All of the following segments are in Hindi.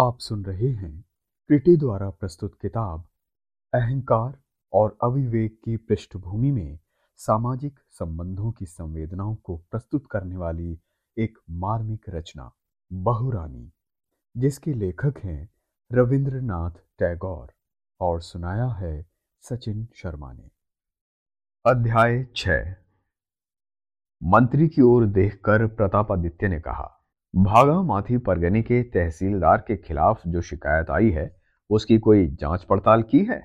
आप सुन रहे हैं क्रिटी द्वारा प्रस्तुत किताब, अहंकार और अविवेक की पृष्ठभूमि में सामाजिक संबंधों की संवेदनाओं को प्रस्तुत करने वाली एक मार्मिक रचना, बहुरानी, जिसके लेखक हैं रविंद्रनाथ टैगोर और सुनाया है सचिन शर्मा ने। अध्याय छ। मंत्री की ओर देखकर प्रतापादित्य ने कहा भागा माथी परगनी के तहसीलदार के खिलाफ जो शिकायत आई है, उसकी कोई जाँच पड़ताल की है?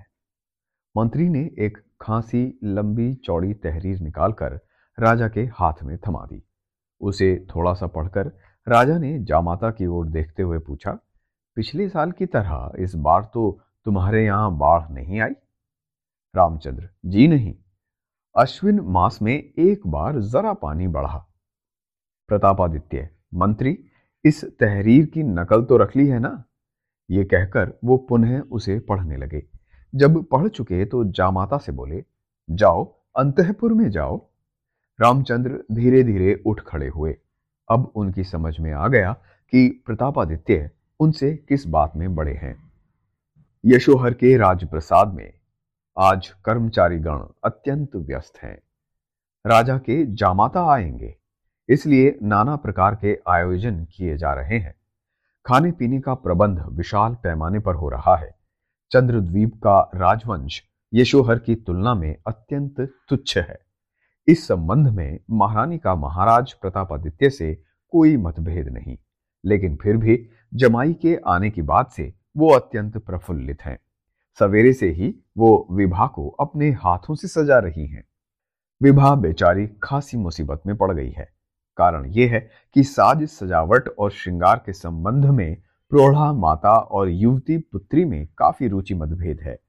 मंत्री ने एक खांसी लंबी चौड़ी तहरीर निकालकर राजा के हाथ में थमा दी। उसे थोड़ा सा पढ़कर राजा ने जामाता की ओर देखते हुए पूछा, पिछले साल की तरह इस बार तो तुम्हारे यहाँ बाढ़ नहीं आई? रामचंद्र, जी नहीं। अश्विन मास में एक बार जरा पानी बढ़ा। प्रतापादित्य मंत्री, इस तहरीर की नकल तो रख ली है ना? ये कहकर वो पुनः उसे पढ़ने लगे। जब पढ़ चुके तो जामाता से बोले, जाओ, अंतपुर में जाओ। रामचंद्र धीरे धीरे उठ खड़े हुए। अब उनकी समझ में आ गया कि प्रतापादित्य उनसे किस बात में बड़े हैं। यशोहर के राजप्रसाद में, आज कर्मचारी गण अत्यंत व्यस्त हैं। राजा के जामाता आएँगे। इसलिए नाना प्रकार के आयोजन किए जा रहे हैं। खाने पीने का प्रबंध विशाल पैमाने पर हो रहा है। चंद्रद्वीप का राजवंश यशोहर की तुलना में अत्यंत तुच्छ है। इस संबंध में महारानी का महाराज प्रतापादित्य से कोई मतभेद नहीं, लेकिन फिर भी जमाई के आने की बात से वो अत्यंत प्रफुल्लित हैं। सवेरे से ही वो विभा को अपने हाथों से सजा रही हैं। विभा बेचारी खासी मुसीबत में पड़ गई है। कारण यह है कि साज, सजावट और श्रृंगार के संबंध में प्रौढ़ा माता और युवती पुत्री में काफ़ी रुचि मतभेद है।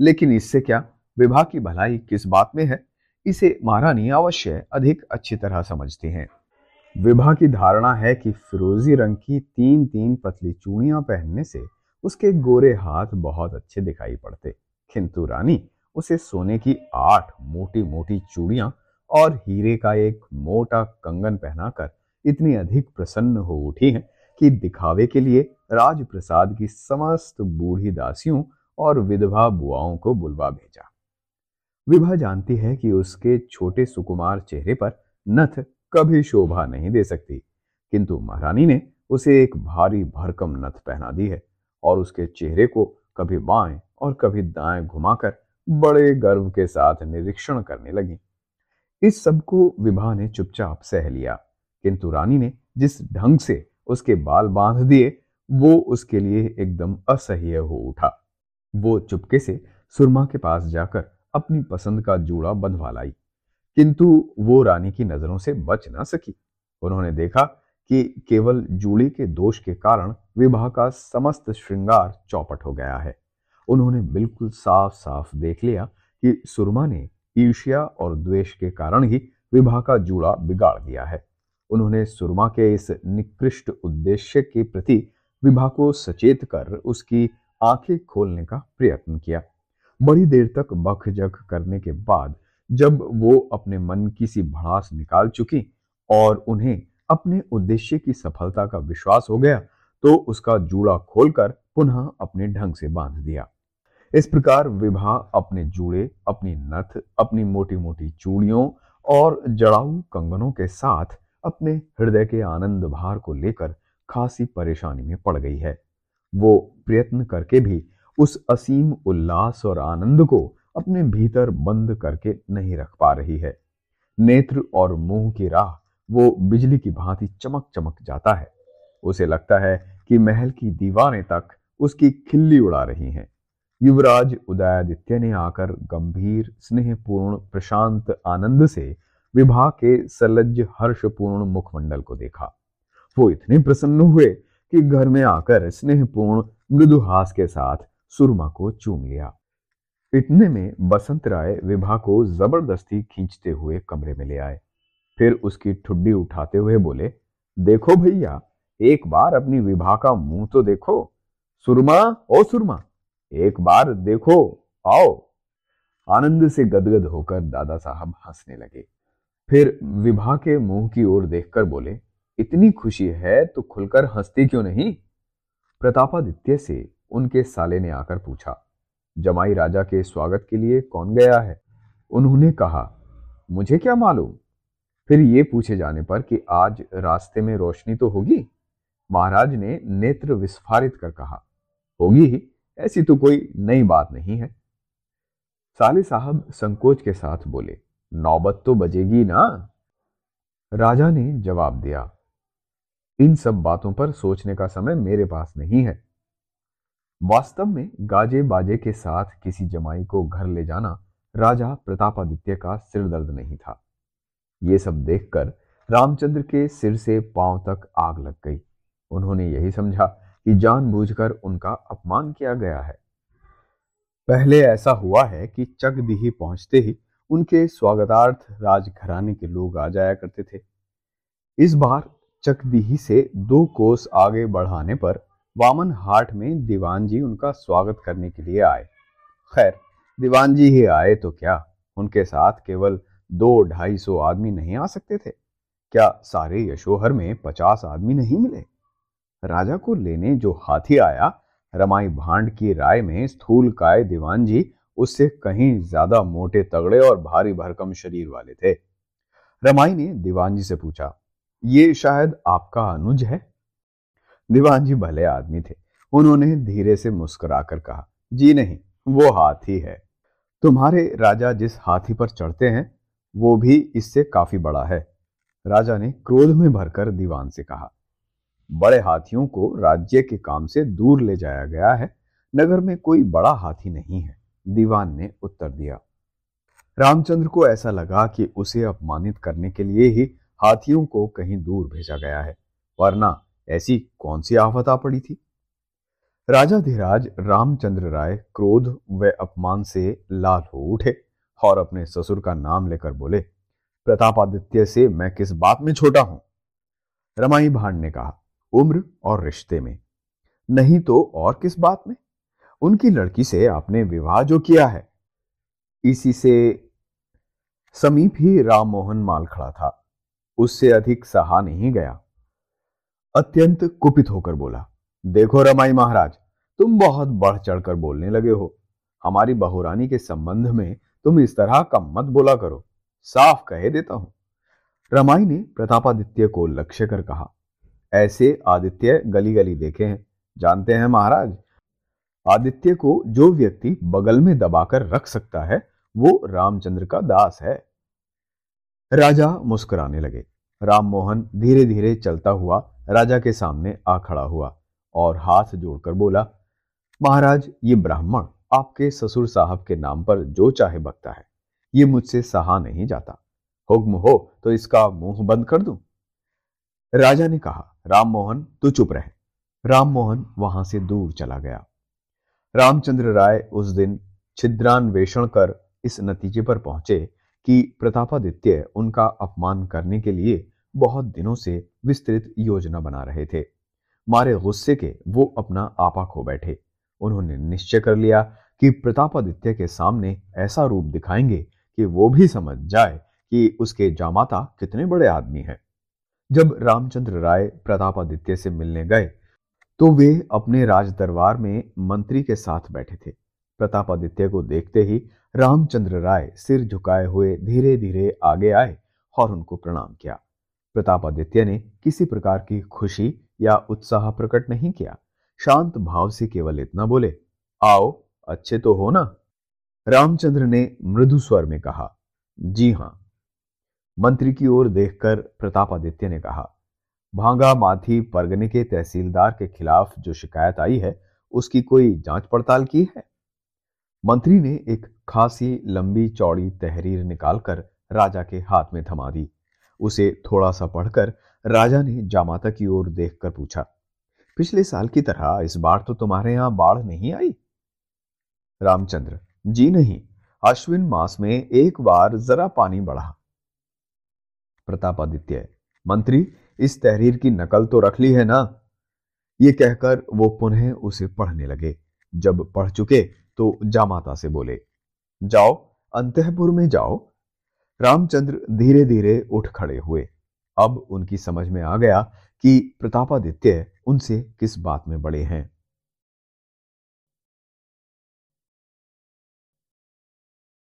लेकिन इससे क्या? विवाह की भलाई किस बात में है? इसे महारानी अवश्य अधिक अच्छी तरह समझती हैं। विवाह की धारणा है कि फिरोजी रंग की तीन तीन पतली चूड़ियाँ पहनने से उसके गोरे हाथ बहुत अच्छे दिखाई पड़ते। किंतु रानी, उसे सोने की आठ मोटी मोटी चूड़ियाँ और हीरे का एक मोटा कंगन पहनाकर इतनी अधिक प्रसन्न हो उठी हैं कि दिखावे के लिए राजप्रसाद की समस्त बूढ़ी दासियों और विधवा बुआओं को बुलवा भेजा। विभा जानती है कि उसके छोटे सुकुमार चेहरे पर नथ कभी शोभा नहीं दे सकती, किंतु महारानी ने उसे एक भारी भरकम नथ पहना दी है और उसके चेहरे को कभी बाएँ और कभी दाएँ घुमाकर बड़े गर्व के साथ निरीक्षण करने लगी। इस सबको विभा ने चुपचाप सह लिया। किंतु रानी ने जिस ढंग से उसके बाल बाँध दिए, वो उसके लिए एकदम असह्य हो उठा। वो चुपके से सुरमा के पास जाकर अपनी पसंद का जूड़ा बंधवा लाई। किंतु वो रानी की नज़रों से बच ना सकी। उन्होंने देखा कि केवल जूड़ी के दोष के कारण विवाह का समस्त श्रृंगार चौपट हो गया है। उन्होंने बिल्कुल साफ़ साफ़ देख लिया कि सुरमा ने ईर्ष्या और द्वेष के कारण ही विवाह का जूड़ा बिगाड़ दिया है। उन्होंने सुरमा के इस निकृष्ट उद्देश्य के प्रति विवाह को सचेत कर उसकी आँखें खोलने का प्रयत्न किया। बड़ी देर तक बख जख करने के बाद जब वो अपने मन की सी भड़ास निकाल चुकी और उन्हें अपने उद्देश्य की सफलता का विश्वास हो गया तो उसका जूड़ा खोलकर पुनः अपने ढंग से बाँध दिया। इस प्रकार विवाह अपने जूड़े, अपनी नथ, अपनी मोटी मोटी चूड़ियों और जड़ाऊ कंगनों के साथ अपने हृदय के आनंद भार को लेकर खासी परेशानी में पड़ गई है। वो प्रयत्न करके भी उस असीम उल्लास और आनंद को अपने भीतर बंद करके नहीं रख पा रही है। नेत्र और मुँह की राह वो बिजली की भांति चमक चमक जाता है। उसे लगता है कि महल की दीवारें तक उसकी खिल्ली उड़ा रही हैं। युवराज उदयादित्य ने आकर गंभीर, स्नेहपूर्ण, प्रशांत आनंद से विभा के सलज्ज हर्षपूर्ण मुखमंडल को देखा। वो इतने प्रसन्न हुए कि घर में आकर स्नेहपूर्ण, मृदुहास के साथ सुरमा को चूम लिया। इतने में बसंत राय विभा को ज़बरदस्ती खींचते हुए कमरे में ले आए। फिर उसकी ठुड्डी उठाते हुए बोले, देखो भैया, एक बार अपनी विभा का मुँह तो देखो। सुरमा, ओ सुरमा एक बार देखो, आओ। आनंद से गदगद होकर दादा साहब हंसने लगे। फिर विभा के मुँह की ओर देखकर बोले, इतनी खुशी है तो खुलकर हंसती क्यों नहीं? प्रतापादित्य से उनके साले ने आकर पूछा, जमाई राजा के स्वागत के लिए कौन गया है? उन्होंने कहा, मुझे क्या मालूम? फिर ये पूछे जाने पर कि आज रास्ते में रोशनी तो होगी? महाराज ने नेत्र विस्फारित कर कहा, होगी ही। ऐसी तो कोई नई बात नहीं है। साले साहब संकोच के साथ बोले, नौबत तो बजेगी ना। राजा ने जवाब दिया, इन सब बातों पर सोचने का समय मेरे पास नहीं है। वास्तव में गाजे बाजे के साथ किसी जमाई को घर ले जाना राजा प्रतापादित्य का सिर दर्द नहीं था। ये सब देखकर रामचंद्र के सिर से पाँव तक आग लग गई। उन्होंने यही समझा कि जानबूझकर उनका अपमान किया गया है। पहले ऐसा हुआ है कि चकदीही पहुँचते ही उनके स्वागतार्थ राजघराने के लोग आ जाया करते थे। इस बार चकदीही से दो कोस आगे बढ़ाने पर वामन हाट में दीवान जी उनका स्वागत करने के लिए आए। खैर दीवान जी ही आए तो क्या उनके साथ केवल दो ढाई सौ आदमी नहीं आ सकते थे? क्या सारे यशोहर में पचास आदमी नहीं मिले? राजा को लेने जो हाथी आया, रमाई भांड की राय में स्थूल काय दीवान जी उससे कहीं ज़्यादा मोटे तगड़े और भारी भरकम शरीर वाले थे। रमाई ने दीवान जी से पूछा, ये शायद आपका अनुज है? दीवान जी भले आदमी थे, उन्होंने धीरे से मुस्कुराकर कहा, जी नहीं, वो हाथी है। तुम्हारे राजा जिस हाथी पर चढ़ते हैं, वो भी इससे काफ़ी बड़ा है। राजा ने क्रोध में भरकर दीवान से कहा बड़े हाथियों को राज्य के काम से दूर ले जाया गया है। नगर में कोई बड़ा हाथी नहीं है, दीवान ने उत्तर दिया। रामचंद्र को ऐसा लगा कि उसे अपमानित करने के लिए ही हाथियों को कहीं दूर भेजा गया है, वरना ऐसी कौन सी आफत आ पड़ी थी? राजा धीराज, रामचंद्र राय क्रोध व अपमान से लाल हो उठे और अपने ससुर का नाम लेकर बोले, प्रतापादित्य से मैं किस बात में छोटा हूँ? रमाई भांड ने कहा उम्र और रिश्ते में। नहीं तो और किस बात में? उनकी लड़की से आपने विवाह जो किया है। इसी से समीप ही राम मोहन माल खड़ा था। उससे अधिक सहा नहीं गया। अत्यंत कुपित होकर बोला, देखो रमाई महाराज, तुम बहुत बढ़ चढ़कर बोलने लगे हो। हमारी बहुरानी के संबंध में तुम इस तरह का मत बोला करो। साफ़ कहे देता हूँ। रमाई ने प्रतापादित्य को लक्ष्य कर कहा ऐसे आदित्य गली गली देखे हैं। जानते हैं महाराज? आदित्य को जो व्यक्ति बगल में दबाकर रख सकता है, वो रामचंद्र का दास है। राजा मुस्कुराने लगे। राममोहन धीरे धीरे चलता हुआ राजा के सामने आ खड़ा हुआ और हाथ जोड़कर बोला, महाराज, ये ब्राह्मण आपके ससुर साहब के नाम पर जो चाहे बकता है। ये मुझसे सहा नहीं जाता। हुक्म हो तो इसका मुँह बंद कर दूँ? राजा ने कहा राममोहन तू चुप रहे। राममोहन वहाँ से दूर चला गया। रामचंद्र राय उस दिन छिद्रान्वेषण कर इस नतीजे पर पहुँचे कि प्रतापादित्य उनका अपमान करने के लिए बहुत दिनों से विस्तृत योजना बना रहे थे। मारे गुस्से के वो अपना आपा खो बैठे। उन्होंने निश्चय कर लिया कि प्रतापादित्य के सामने ऐसा रूप दिखाएँगे कि वो भी समझ जाए कि उसके जामाता कितने बड़े आदमी हैं। जब रामचंद्र राय प्रतापादित्य से मिलने गए तो वे अपने राज दरबार में मंत्री के साथ बैठे थे। प्रतापादित्य को देखते ही रामचंद्र राय सिर झुकाए हुए धीरे धीरे आगे आए और उनको प्रणाम किया। प्रतापादित्य ने किसी प्रकार की खुशी या उत्साह प्रकट नहीं किया। शांत भाव से केवल इतना बोले, आओ, अच्छे तो हो ना? रामचंद्र ने मृदु स्वर में कहा, जी हाँ मंत्री की ओर देखकर प्रतापादित्य ने कहा, भांगा माथी परगने के तहसीलदार के खिलाफ जो शिकायत आई है, उसकी कोई जाँच पड़ताल की है? मंत्री ने एक खासी लंबी चौड़ी तहरीर निकालकर राजा के हाथ में थमा दी। उसे थोड़ा सा पढ़कर राजा ने जामाता की ओर देखकर पूछा, पिछले साल की तरह इस बार तो तुम्हारे यहाँ बाढ़ नहीं आई? रामचंद्र, जी नहीं। अश्विन मास में एक बार जरा पानी बढ़ा। प्रतापादित्य मंत्री, इस तहरीर की नकल तो रख ली है ना? ये कहकर वो पुनः उसे पढ़ने लगे। जब पढ़ चुके तो जामाता से बोले, जाओ, अंतपुर में जाओ। रामचंद्र धीरे धीरे उठ खड़े हुए। अब उनकी समझ में आ गया कि प्रतापादित्य उनसे किस बात में बड़े हैं।